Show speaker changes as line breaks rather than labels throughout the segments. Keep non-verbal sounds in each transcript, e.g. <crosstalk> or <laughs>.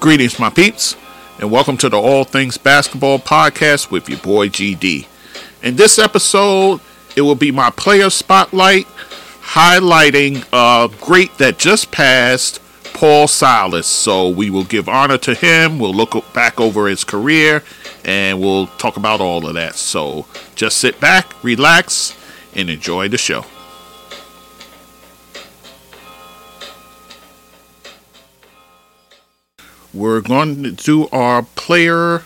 Greetings, my peeps, and welcome to the All Things Basketball Podcast with your boy GD. In this episode, it will be my player spotlight highlighting a great that just passed, Paul Silas. So we will give honor to him. We'll look back over his career and we'll talk about all of that. So just sit back, relax, and enjoy the show. We're going to do our player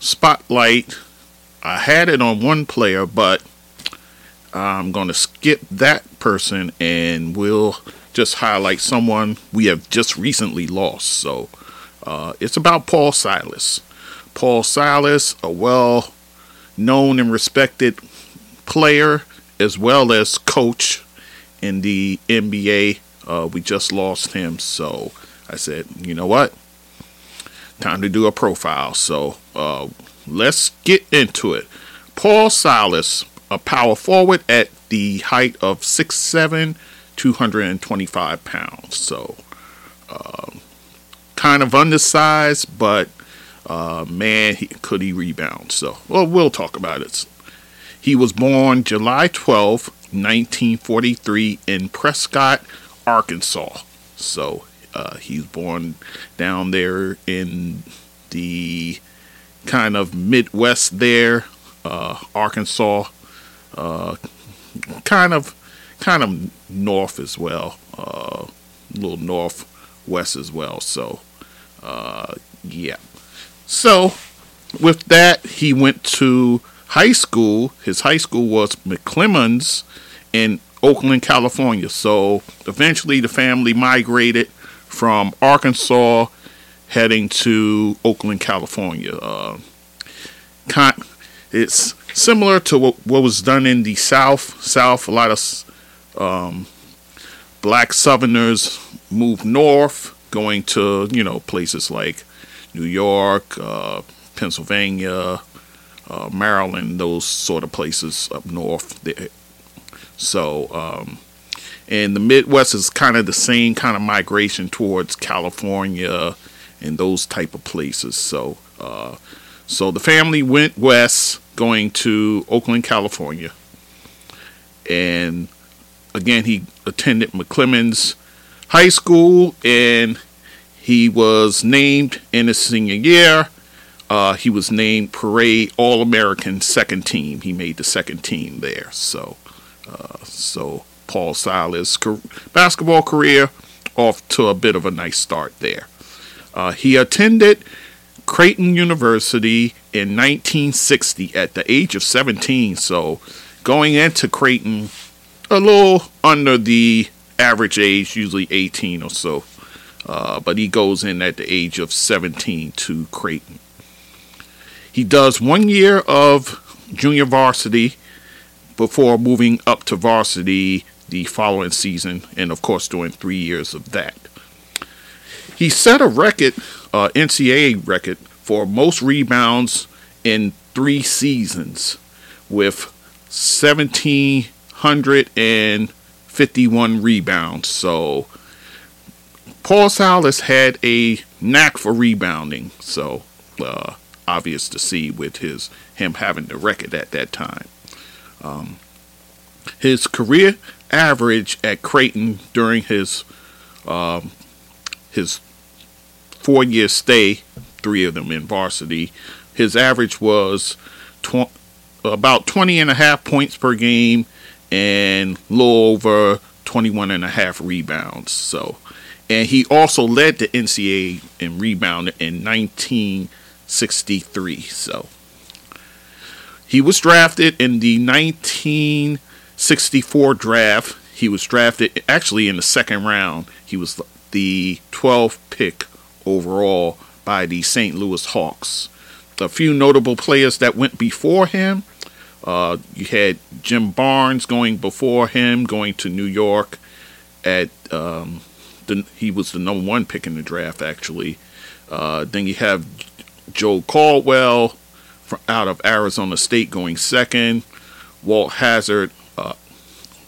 spotlight. I had it on one player, but I'm going to skip that person and we'll just highlight someone we have just recently lost. So uh, it's about Paul Silas. Paul Silas, a well known and respected player as well as coach in the NBA. Uh, we just lost him. So I said, you know what? Time to do a profile. So uh, let's get into it. Paul Silas, a power forward at the height of 6'7, 225 pounds. So uh, kind of undersized, but uh, man, he, could he rebound? So well, we'll talk about it. He was born July 12, 1943, in Prescott, Arkansas. So uh, he's born down there in the kind of Midwest there, uh, Arkansas, uh, kind of kind of north as well, uh, a little northwest as well. So, uh, yeah. So, with that, he went to high school. His high school was McClymonds in Oakland, California. So, eventually, the family migrated from Arkansas heading to Oakland, California. Uh, it's similar to what, what, was done in the South. South, a lot of um, black Southerners moved north, going to you know places like New York, uh, Pennsylvania, uh, Maryland, those sort of places up north. There. So um, and the Midwest is kind of the same kind of migration towards California and those type of places. So, uh, so the family went west, going to Oakland, California, and again he attended McClymonds High School, and he was named in his senior year. Uh, he was named Parade All American Second Team. He made the second team there. So, uh, so Paul Silas' basketball career off to a bit of a nice start there. Uh, he attended Creighton University in 1960 at the age of 17, so going into Creighton a little under the average age, usually 18 or so. Uh, but he goes in at the age of 17 to Creighton. He does one year of junior varsity before moving up to varsity the following season, and of course, during three years of that. He set a record, uh, NCAA record, for most rebounds in three seasons with 1,751 rebounds. So, Paul Silas had a knack for rebounding. So, uh, obvious to see with his him having the record at that time. Um, his career average at Creighton during his um, his four year stay, three of them in varsity, his average was tw- about 20 and a half points per game and little over 21 and a half rebounds. So, and he also led the NCAA in rebounding in 1963. So, he was drafted in the 19 64 draft. He was drafted actually in the second round. He was the 12th pick overall by the St. Louis Hawks. A few notable players that went before him. Uh, you had Jim Barnes going before him, going to New York. At um, the, he was the number one pick in the draft, actually. Uh, then you have Joe Caldwell from, out of Arizona State going second. Walt Hazzard uh,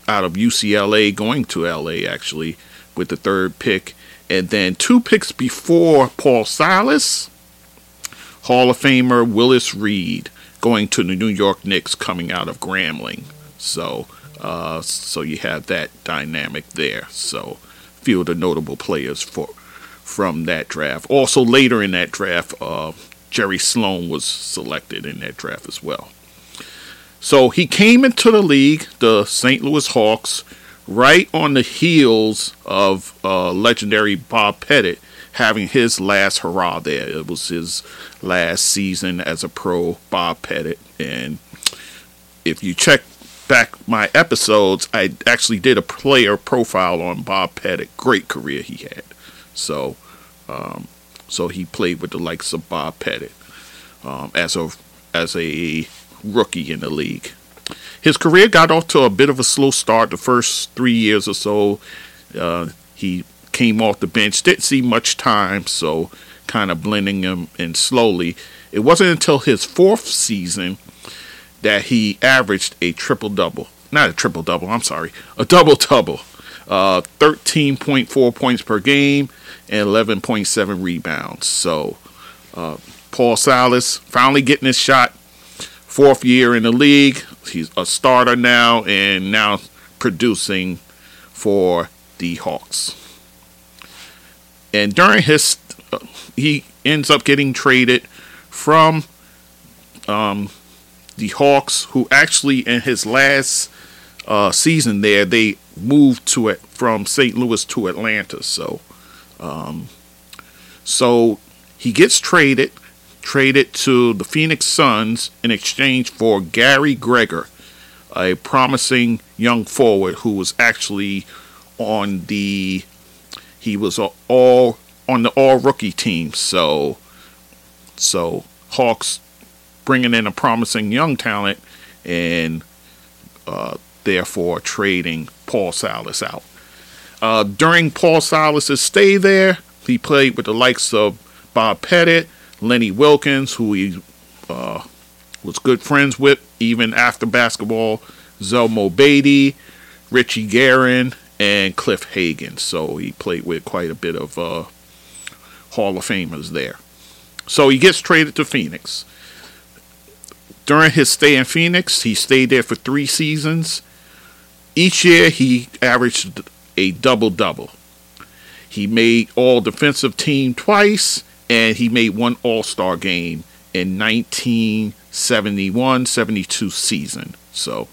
out of UCLA going to LA actually with the third pick, And then two picks before Paul Silas, Hall of Famer Willis Reed going to the New York Knicks coming out of Grambling. So, uh, so you have that dynamic there. So, few of the notable players for from that draft. Also, later in that draft, uh, Jerry Sloan was selected in that draft as well. So he came into the league, the St. Louis Hawks, right on the heels of uh, legendary Bob Pettit having his last hurrah there. It was his last season as a pro, Bob Pettit. And if you check back my episodes, I actually did a player profile on Bob Pettit. Great career he had. So, um, so he played with the likes of Bob Pettit um, as a as a rookie in the league. His career got off to a bit of a slow start the first three years or so. Uh, he came off the bench, didn't see much time, so kind of blending him in slowly. It wasn't until his fourth season that he averaged a triple double. Not a triple double, I'm sorry, a double double. Uh, 13.4 points per game and 11.7 rebounds. So, uh, Paul Silas finally getting his shot fourth year in the league. He's a starter now and now producing for the Hawks. And during his, uh, he ends up getting traded from um, the Hawks, who actually in his last uh, season there they moved to it from St. Louis to Atlanta. So, um, so he gets traded traded to the Phoenix Suns in exchange for Gary Gregor, a promising young forward who was actually on the he was all on the all rookie team. So so Hawks bringing in a promising young talent and uh, therefore trading Paul Silas out. Uh, during Paul Silas's stay there, he played with the likes of Bob Pettit, Lenny Wilkens, who he uh, was good friends with even after basketball, Zelmo Beatty, Richie Guerin, and Cliff Hagan. So he played with quite a bit of uh, Hall of Famers there. So he gets traded to Phoenix. During his stay in Phoenix, he stayed there for three seasons. Each year, he averaged a double double. He made all defensive team twice and he made one All Star game in 1971 72 season. So,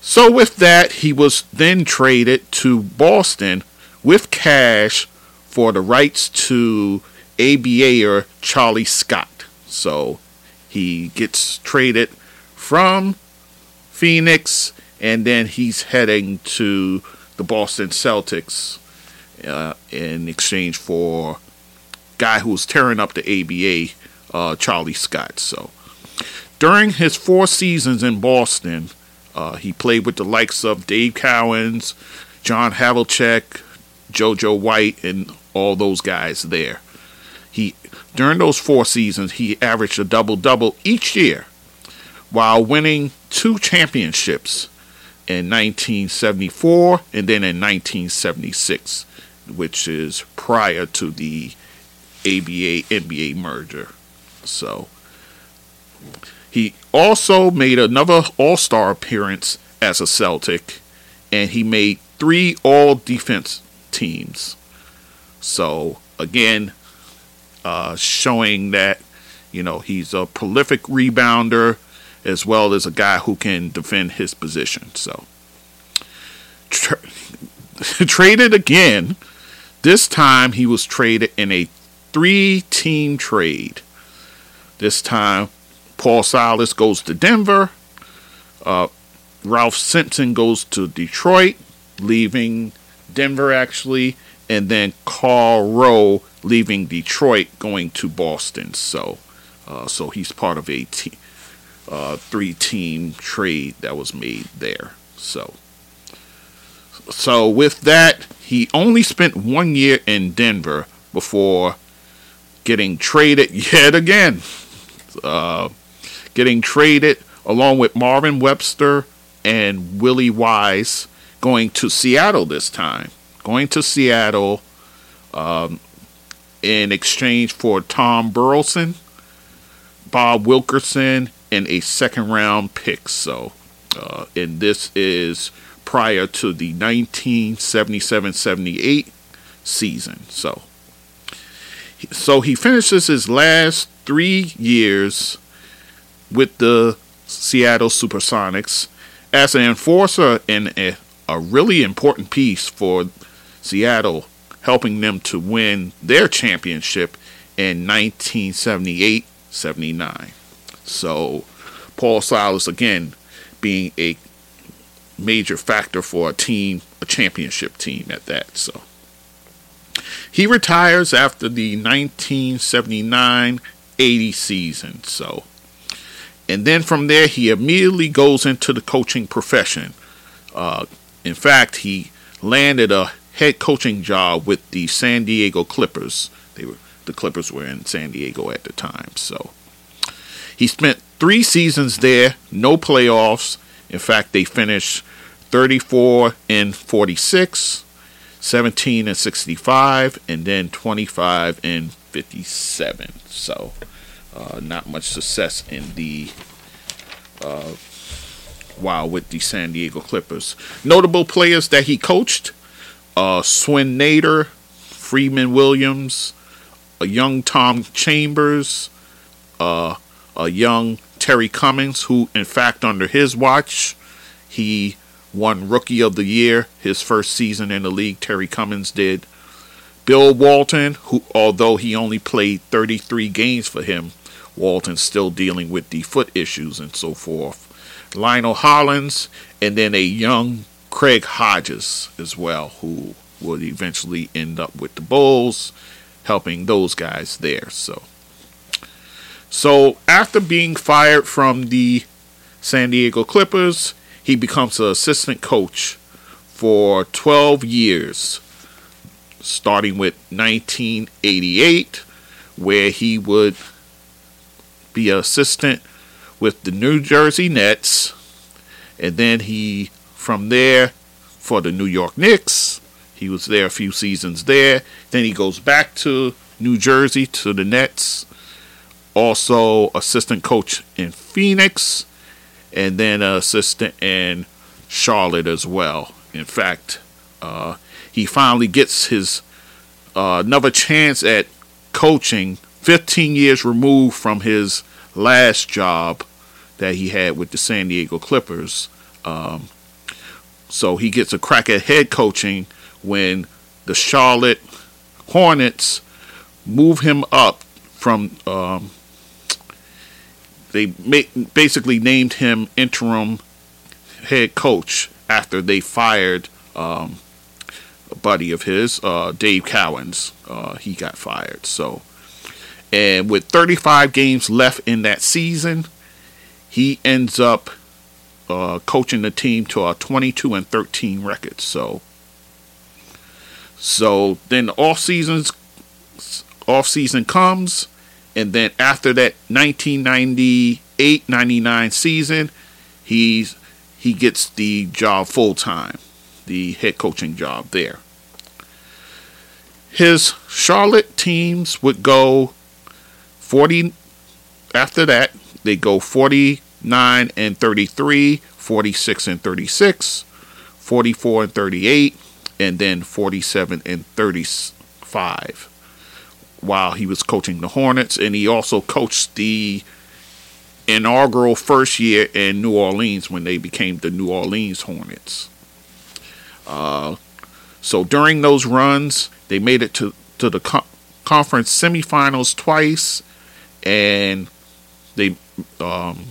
so with that, he was then traded to Boston with cash for the rights to ABAer Charlie Scott. So he gets traded from Phoenix and then he's heading to the Boston Celtics uh, in exchange for guy who was tearing up the ABA, uh, Charlie Scott. So during his four seasons in Boston, uh, he played with the likes of Dave Cowens, John Havlicek, JoJo White, and all those guys there. He during those four seasons he averaged a double double each year, while winning two championships in 1974 and then in 1976, which is prior to the ABA NBA merger. So he also made another All Star appearance as a Celtic, and he made three All Defense teams. So again, uh, showing that you know he's a prolific rebounder as well as a guy who can defend his position. So tra- <laughs> traded again. This time he was traded in a three team trade. This time, Paul Silas goes to Denver. Uh, Ralph Simpson goes to Detroit, leaving Denver actually, and then Carl Rowe leaving Detroit, going to Boston. So, uh, so he's part of a uh, three-team trade that was made there. So, so with that, he only spent one year in Denver before getting traded <laughs> yet again. Uh, getting traded along with Marvin Webster and Willie Wise going to Seattle this time. going to Seattle um, in exchange for Tom Burleson, Bob Wilkerson, and a second round pick. So, uh, and this is prior to the 1977 78 season. So, so he finishes his last three years with the Seattle Supersonics as an enforcer and a, a really important piece for Seattle, helping them to win their championship in 1978 79. So, Paul Silas again being a major factor for a team, a championship team at that. So, he retires after the 1979 80 season. So, and then from there, he immediately goes into the coaching profession. Uh, in fact, he landed a head coaching job with the San Diego Clippers. They were the Clippers were in San Diego at the time. So he spent three seasons there, no playoffs. In fact, they finished 34 and 46, 17 and 65, and then 25 and 57. So uh, not much success in the uh, while with the San Diego Clippers. Notable players that he coached: uh, Swen Nater, Freeman Williams, a young Tom Chambers, uh, a young Terry Cummings, who, in fact, under his watch, he won Rookie of the Year his first season in the league. Terry Cummings did. Bill Walton, who, although he only played 33 games for him, Walton still dealing with the foot issues and so forth. Lionel Hollins, and then a young Craig Hodges as well, who would eventually end up with the Bulls, helping those guys there. So, so after being fired from the San Diego Clippers, he becomes an assistant coach for 12 years, starting with 1988, where he would be an assistant with the New Jersey Nets, and then he from there for the New York Knicks. He was there a few seasons there. Then he goes back to New Jersey to the Nets. Also assistant coach in Phoenix, and then assistant in Charlotte as well. In fact, uh, he finally gets his uh, another chance at coaching 15 years removed from his last job that he had with the San Diego Clippers. Um, so he gets a crack at head coaching when the Charlotte Hornets move him up from. Um, they basically named him interim head coach after they fired um, a buddy of his, uh, Dave Cowens. Uh, he got fired. So and with 35 games left in that season, he ends up uh, coaching the team to a 22 and 13 record. So, so then the off seasons, off season comes, and then after that 1998-99 season, he's he gets the job full time, the head coaching job there. His Charlotte teams would go 40 after that they go 49 and 33 46 and 36 44 and 38 and then 47 and 35 while he was coaching the hornets and he also coached the inaugural first year in new orleans when they became the new orleans hornets uh, so during those runs they made it to, to the co- conference semifinals twice and they um,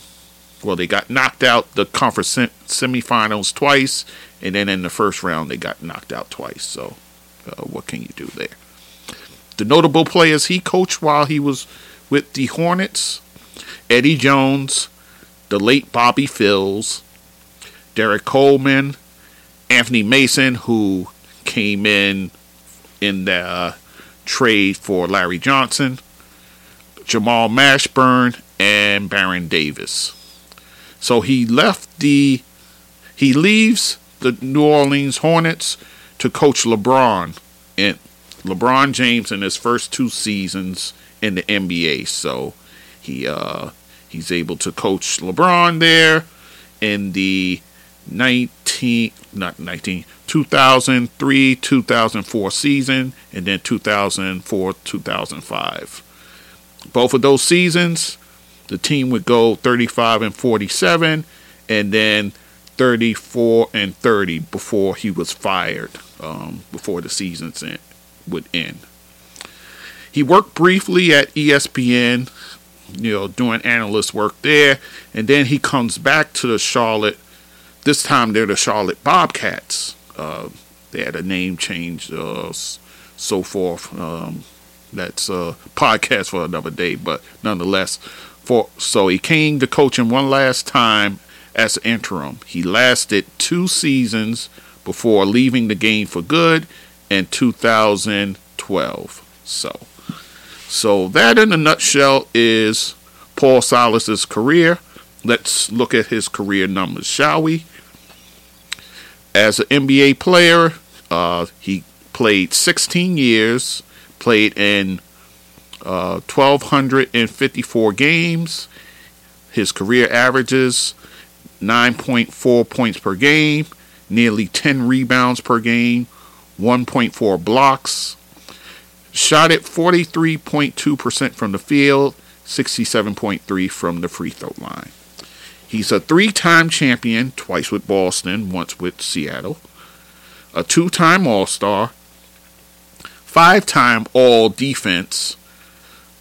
well they got knocked out the conference semifinals twice, and then in the first round they got knocked out twice. So uh, what can you do there? The notable players he coached while he was with the Hornets: Eddie Jones, the late Bobby Phills, Derrick Coleman, Anthony Mason, who came in in the uh, trade for Larry Johnson, Jamal Mashburn, and Baron Davis. So he left the he leaves the New Orleans Hornets to coach LeBron and LeBron James in his first two seasons in the NBA. So he uh, he's able to coach LeBron there in the 19 not 19 2003 2004 season and then 2004 2005 both of those seasons the team would go 35 and 47 and then 34 and 30 before he was fired um, before the season would end he worked briefly at espn you know doing analyst work there and then he comes back to the charlotte this time they're the Charlotte Bobcats. Uh, they had a name change, uh, so forth. Um, that's a podcast for another day, but nonetheless, for so he came to coaching one last time as interim. He lasted two seasons before leaving the game for good in 2012. So, so that in a nutshell is Paul Silas's career. Let's look at his career numbers, shall we? as an NBA player, uh, he played 16 years, played in uh, 1,254 games. His career averages 9.4 points per game, nearly 10 rebounds per game, 1.4 blocks. Shot at 43.2% from the field, 67.3 from the free throw line. He's a three time champion, twice with Boston, once with Seattle, a two time All Star, five time All Defense,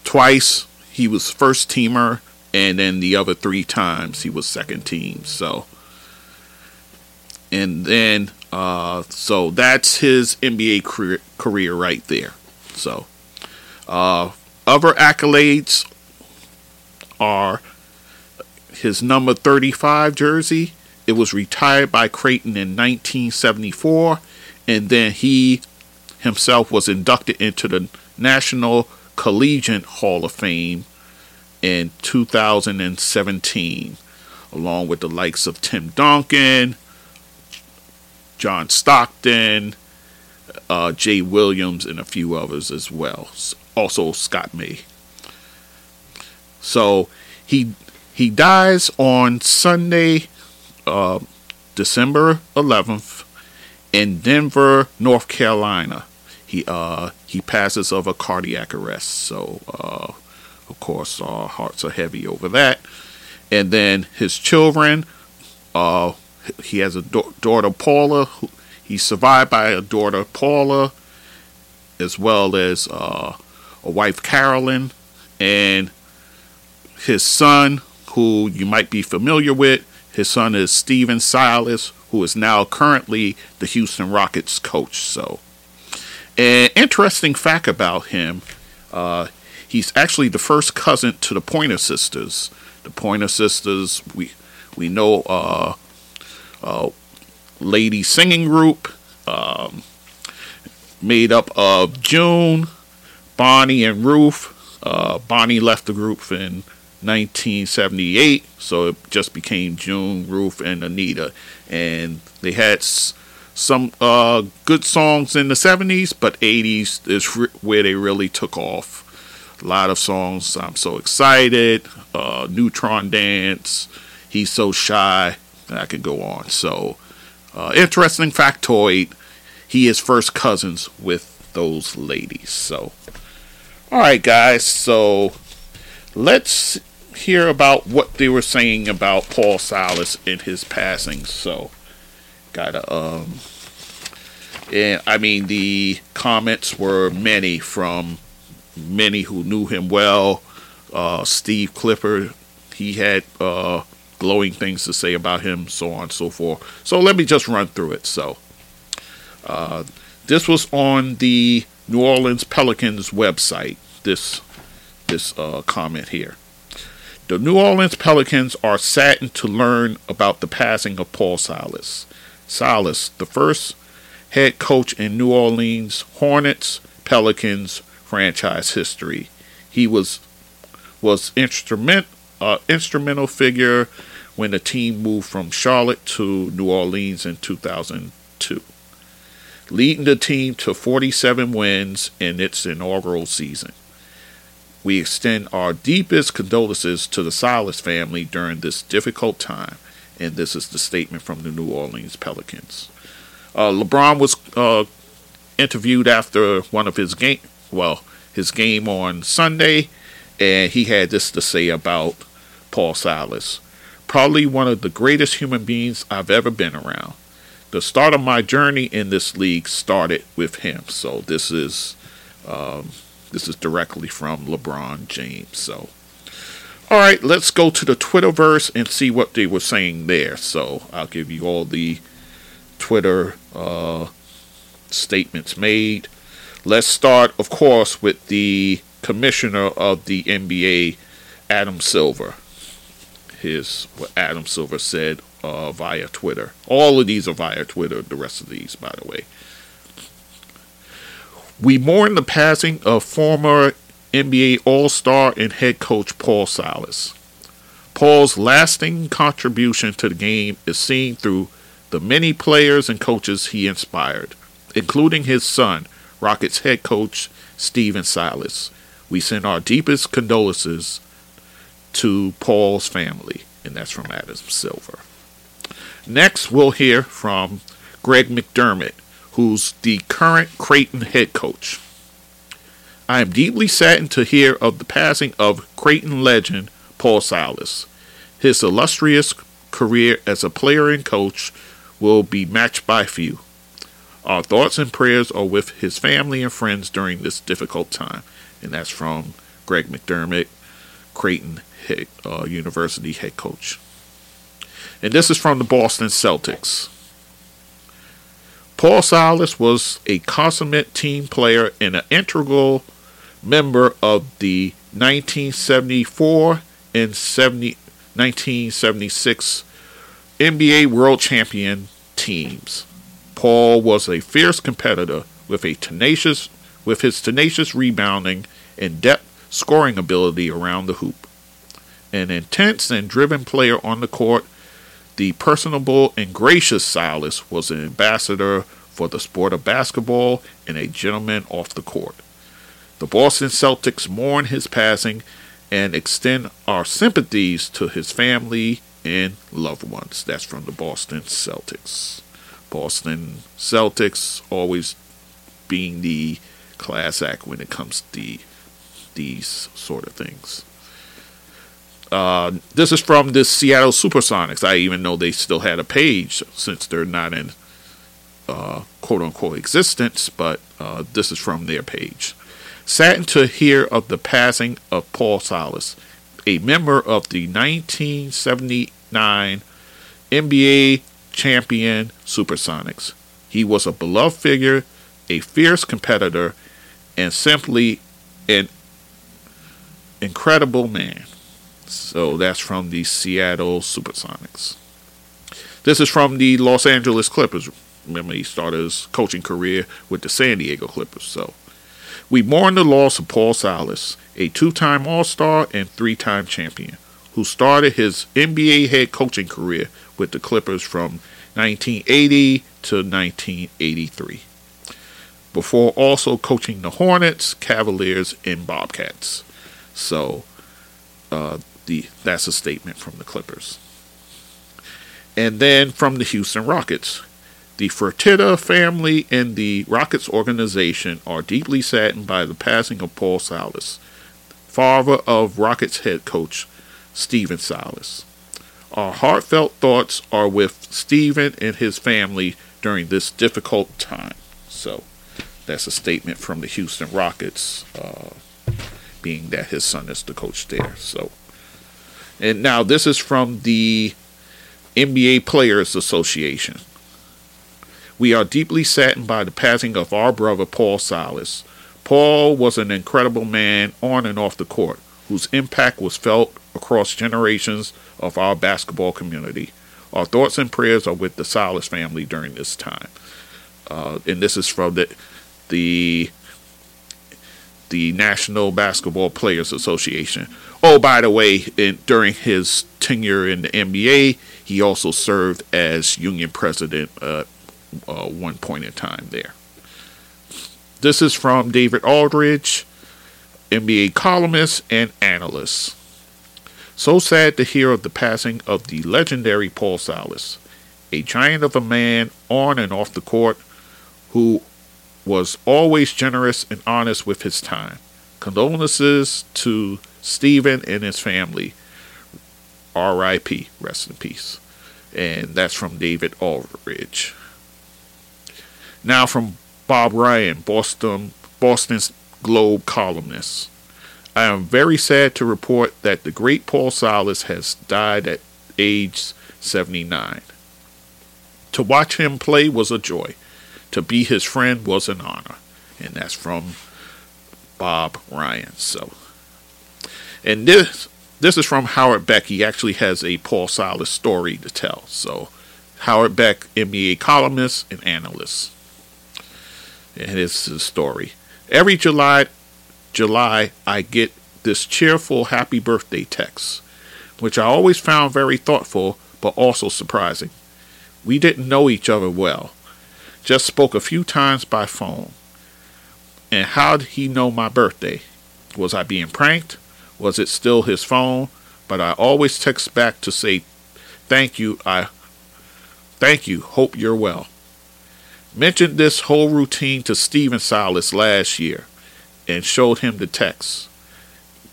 twice he was first teamer, and then the other three times he was second team. So, and then, uh, so that's his NBA career, career right there. So, uh, other accolades are his number 35 jersey. It was retired by Creighton in 1974, and then he himself was inducted into the National Collegiate Hall of Fame in 2017, along with the likes of Tim Duncan, John Stockton, uh, Jay Williams, and a few others as well. Also, Scott May. So he he dies on Sunday, uh, December 11th, in Denver, North Carolina. He uh, he passes of a cardiac arrest. So, uh, of course, our hearts are heavy over that. And then his children, uh, he has a da- daughter, Paula. Who, he's survived by a daughter, Paula, as well as uh, a wife, Carolyn, and his son, who you might be familiar with. His son is Stephen Silas, who is now currently the Houston Rockets coach. So, an interesting fact about him uh, he's actually the first cousin to the Pointer Sisters. The Pointer Sisters, we we know, uh, uh, lady singing group um, made up of June, Bonnie, and Ruth. Uh, Bonnie left the group in 1978, so it just became June, Ruth, and Anita, and they had s- some uh, good songs in the 70s, but 80s is re- where they really took off. A lot of songs. I'm so excited. Uh, Neutron Dance. He's so shy. I could go on. So, uh, interesting factoid. He is first cousins with those ladies. So, all right, guys. So, let's hear about what they were saying about Paul Silas in his passing. So, gotta um, and I mean the comments were many from many who knew him well. Uh, Steve Clifford, he had uh, glowing things to say about him, so on and so forth. So let me just run through it. So, uh, this was on the New Orleans Pelicans website. This this uh, comment here. The New Orleans Pelicans are saddened to learn about the passing of Paul Silas. Silas, the first head coach in New Orleans Hornets Pelicans franchise history. He was was instrument uh, instrumental figure when the team moved from Charlotte to New Orleans in 2002. leading the team to 47 wins in its inaugural season. We extend our deepest condolences to the Silas family during this difficult time, and this is the statement from the New Orleans Pelicans. Uh, LeBron was uh, interviewed after one of his game, well, his game on Sunday, and he had this to say about Paul Silas. Probably one of the greatest human beings I've ever been around. The start of my journey in this league started with him. So this is um, this is directly from LeBron James. So, all right, let's go to the Twitterverse and see what they were saying there. So I'll give you all the Twitter uh, statements made. Let's start, of course, with the commissioner of the NBA, Adam Silver. Here's what Adam Silver said uh, via Twitter. All of these are via Twitter, the rest of these, by the way. We mourn the passing of former NBA All Star and head coach Paul Silas. Paul's lasting contribution to the game is seen through the many players and coaches he inspired, including his son, Rockets head coach Stephen Silas. We send our deepest condolences to Paul's family, and that's from Adam Silver. Next, we'll hear from Greg McDermott, who's the current Creighton head coach. I am deeply saddened to hear of the passing of Creighton legend Paul Silas. His illustrious career as a player and coach will be matched by few. Our thoughts and prayers are with his family and friends during this difficult time. And that's from Greg McDermott, Creighton head, uh, University head coach. And this is from the Boston Celtics. Paul Silas was a consummate team player and an integral member of the 1974 and 70, 1976 NBA World Champion teams. Paul was a fierce competitor with a tenacious with his tenacious rebounding and depth scoring ability around the hoop. An intense and driven player on the court, the personable and gracious Silas was an ambassador for the sport of basketball and a gentleman off the court. The Boston Celtics mourn his passing and extend our sympathies to his family and loved ones. That's from the Boston Celtics. Boston Celtics always being the class act when it comes to the, these sort of things. Uh, this is from the Seattle Supersonics. I even know they still had a page since they're not in uh, quote unquote existence, but uh, this is from their page. Saddened to hear of the passing of Paul Silas, a member of the 1979 NBA champion Supersonics. He was a beloved figure, a fierce competitor, and simply an incredible man. So that's from the Seattle Supersonics. This is from the Los Angeles Clippers. Remember, he started his coaching career with the San Diego Clippers. So we mourn the loss of Paul Silas, a two time All Star and three time champion, who started his NBA head coaching career with the Clippers from 1980 to 1983, before also coaching the Hornets, Cavaliers, and Bobcats. So uh, the that's a statement from the Clippers. And then from the Houston Rockets. The Fertitta family and the Rockets organization are deeply saddened by the passing of Paul Silas, father of Rockets head coach Stephen Silas. Our heartfelt thoughts are with Stephen and his family during this difficult time. So that's a statement from the Houston Rockets, uh, being that his son is the coach there. So, and now this is from the NBA Players Association. We are deeply saddened by the passing of our brother Paul Silas. Paul was an incredible man on and off the court, whose impact was felt across generations of our basketball community. Our thoughts and prayers are with the Silas family during this time. Uh, and this is from the the the National Basketball Players Association. Oh, by the way, in, during his tenure in the NBA, he also served as union president uh, uh, one point in time there. This is from David Aldridge, NBA columnist and analyst. So sad to hear of the passing of the legendary Paul Silas, a giant of a man on and off the court who was always generous and honest with his time. Condolences to Stephen and his family. R.I.P. Rest in peace. And that's from David Aldridge. Now from Bob Ryan, Boston Boston's Globe columnist. I am very sad to report that the great Paul Silas has died at age 79. To watch him play was a joy. To be his friend was an honor. And that's from Bob Ryan. So, and this this is from Howard Beck. He actually has a Paul Silas story to tell. So, Howard Beck, NBA columnist and analyst. And it's his story. Every July, July, I get this cheerful happy birthday text, which I always found very thoughtful but also surprising. We didn't know each other well, just spoke a few times by phone. And how did he know my birthday? Was I being pranked? Was it still his phone? But I always text back to say thank you. I thank you. Hope you're well. Mentioned this whole routine to Stephen Silas last year and showed him the text.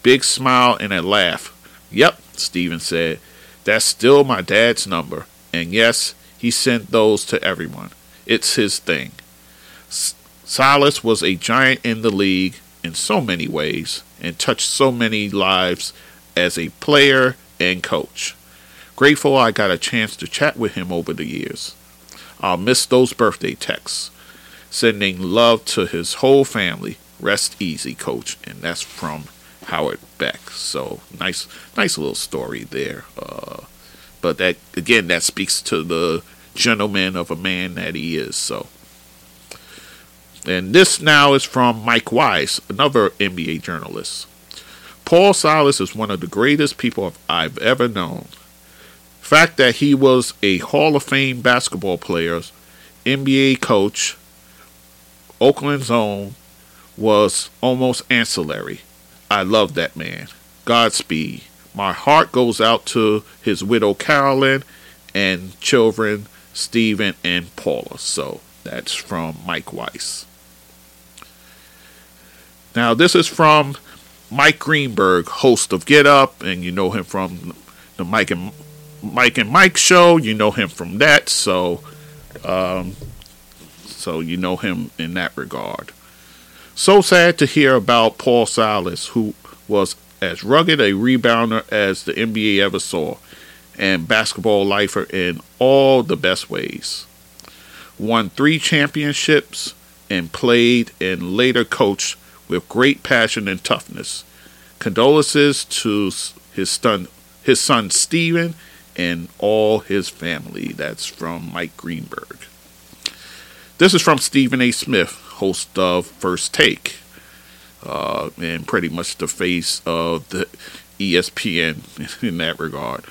Big smile and a laugh. Yep, Steven said. That's still my dad's number. And yes, he sent those to everyone. It's his thing. Silas was a giant in the league in so many ways and touched so many lives as a player and coach. Grateful I got a chance to chat with him over the years. I'll miss those birthday texts. Sending love to his whole family. Rest easy, coach. And that's from Howard Beck. So nice, nice little story there. Uh, but that again, that speaks to the gentleman of a man that he is. So and this now is from Mike Wise, another NBA journalist. Paul Silas is one of the greatest people I've ever known. Fact that he was a Hall of Fame basketball player, NBA coach, Oakland's own, was almost ancillary. I love that man. Godspeed. My heart goes out to his widow Carolyn and children Stephen and Paula. So that's from Mike Wise. Now, this is from Mike Greenberg, host of Get Up, and you know him from the Mike and Mike and Mike show. You know him from that, so um, so you know him in that regard. So sad to hear about Paul Silas, who was as rugged a rebounder as the NBA ever saw, and basketball lifer in all the best ways. Won three championships and played and later coached with great passion and toughness. Condolences to his son, his son Stephen and all his family. That's from Mike Greenberg. This is from Stephen A. Smith, host of First Take, uh, and pretty much the face of the ESPN <laughs> in that regard.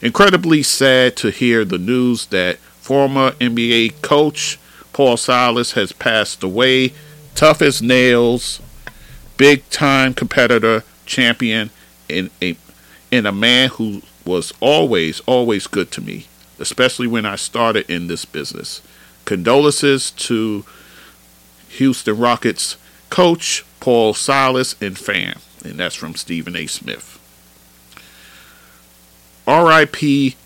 Incredibly sad to hear the news that former NBA coach Paul Silas has passed away tough as nails, big time competitor, champion, and a and a man who was always always good to me, especially when I started in this business. Condolences to Houston Rockets coach Paul Silas and fam, and that's from Stephen A. Smith. R.I.P.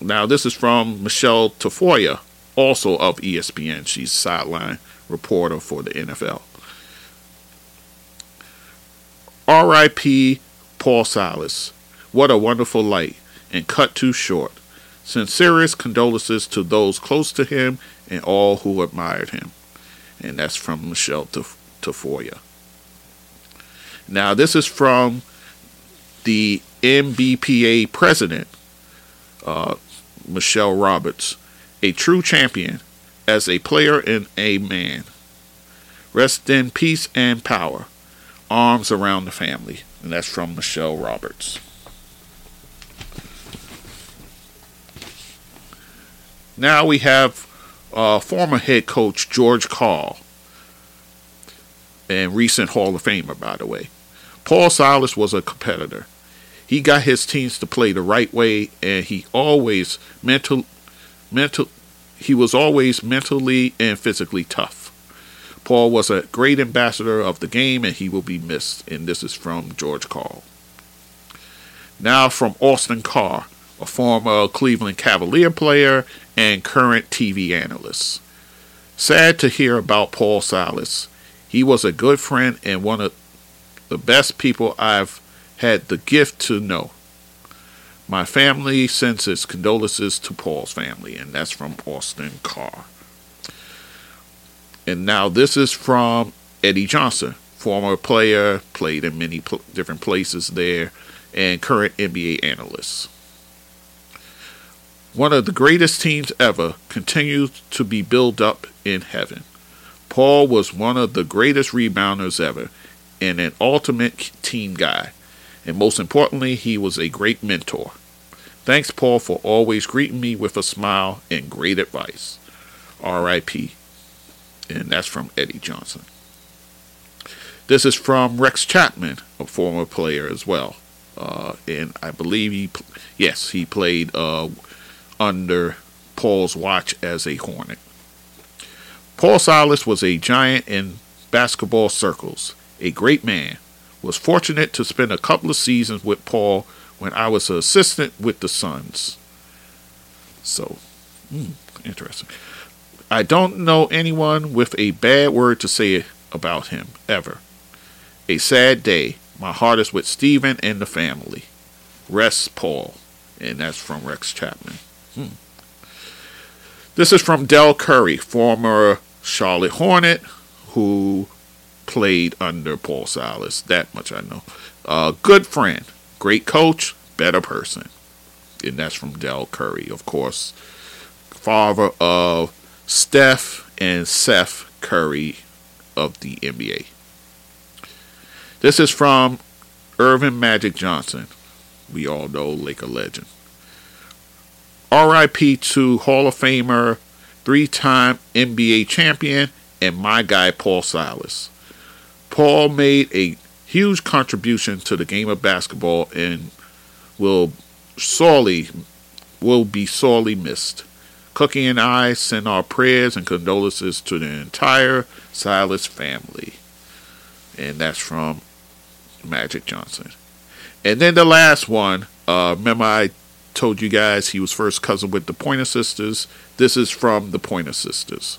Now this is from Michelle Tafoya, also of ESPN. She's sideline reporter for the NFL. R.I.P. Paul Silas. What a wonderful light, and cut too short. Sincerest condolences to those close to him and all who admired him. And that's from Michelle Tafoya. Now, this is from the NBPA president, uh, Michelle Roberts, a true champion as a player and a man. Rest in peace and power. Arms around the family. And that's from Michelle Roberts. Now we have uh, former head coach George Karl and recent Hall of Famer, by the way. Paul Silas was a competitor. He got his teams to play the right way, and he always mental, mental, he was always mentally and physically tough. Paul was a great ambassador of the game, and he will be missed. And this is from George Karl. Now from Austin Carr, a former Cleveland Cavalier player and current TV analyst. Sad to hear about Paul Silas. He was a good friend and one of the best people I've had the gift to know. My family sends its condolences to Paul's family, and that's from Austin Carr. And now this is from Eddie Johnson, former player, played in many pl- different places there, and current NBA analyst. One of the greatest teams ever continues to be built up in heaven. Paul was one of the greatest rebounders ever and an ultimate team guy. And most importantly, he was a great mentor. Thanks, Paul, for always greeting me with a smile and great advice. R.I.P and that's from Eddie Johnson. This is from Rex Chapman, a former player as well, uh, and I believe he, yes, he played uh, under Paul's watch as a Hornet. Paul Silas was a giant in basketball circles, a great man. Was fortunate to spend a couple of seasons with Paul when I was an assistant with the Suns. So, hmm, interesting. I don't know anyone with a bad word to say about him, ever. A sad day. My heart is with Stephen and the family. Rest Paul. And that's from Rex Chapman. Hmm. This is from Dell Curry, former Charlotte Hornet, who played under Paul Silas. That much I know. Uh, good friend, great coach, better person. And that's from Dell Curry, of course. Father of Steph and Seth Curry of the NBA. This is from Earvin Magic Johnson. We all know Laker legend. RIP to Hall of Famer, three time NBA champion, and my guy Paul Silas. Paul made a huge contribution to the game of basketball and will sorely will be sorely missed. Cookie and I send our prayers and condolences to the entire Silas family. And that's from Magic Johnson. And then the last one, uh, remember I told you guys he was first cousin with the Pointer Sisters. This is from the Pointer Sisters.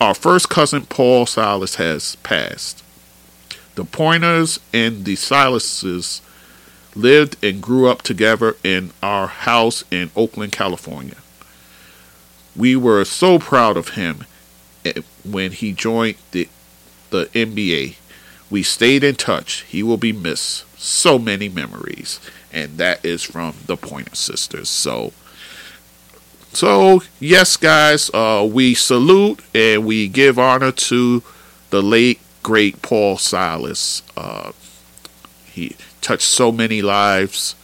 Our first cousin Paul Silas has passed. The Pointers and the Silases lived and grew up together in our house in Oakland, California. We were so proud of him eh, when he joined the the NBA. We stayed in touch. He will be missed. So many memories, and that is from the Pointer Sisters. So, so yes, guys, uh, we salute and we give honor to the late great Paul Silas. Uh, he touched so many lives.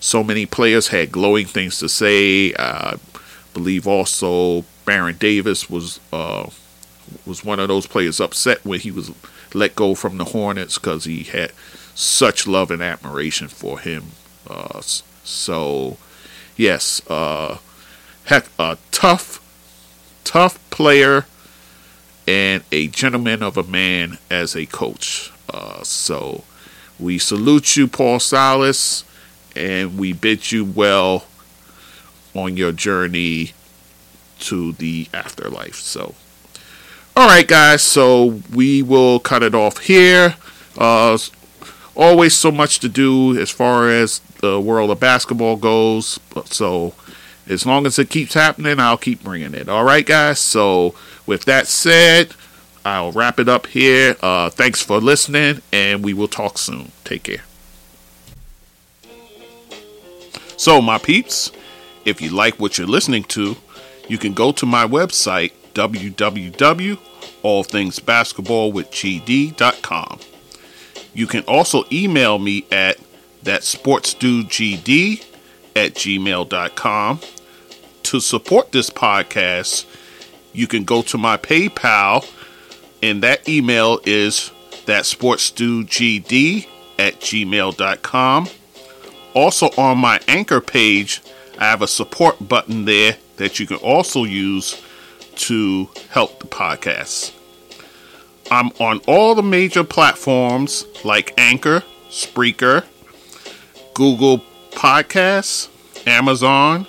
So many players had glowing things to say. I believe also Baron Davis was uh, was one of those players upset when he was let go from the Hornets because he had such love and admiration for him. Uh, so, yes, uh, heck, a tough, tough player and a gentleman of a man as a coach. Uh, so, we salute you, Paul Silas, and we bid you well on your journey to the afterlife. So, all right, guys. So we will cut it off here. Uh, always so much to do as far as the world of basketball goes. So as long as it keeps happening, I'll keep bringing it. All right, guys. So with that said, I'll wrap it up here. Uh, thanks for listening, and we will talk soon. Take care. So, my peeps. If you like what you're listening to, you can go to my website, www.allthingsbasketballwithgd.com. You can also email me at thatsportsdudegd at gmail.com. To support this podcast, you can go to my PayPal, and that email is That's sportsdudegd at gmail.com. Also, on my anchor page, I have a support button there that you can also use to help the podcast. I'm on all the major platforms like Anchor, Spreaker, Google Podcasts, Amazon,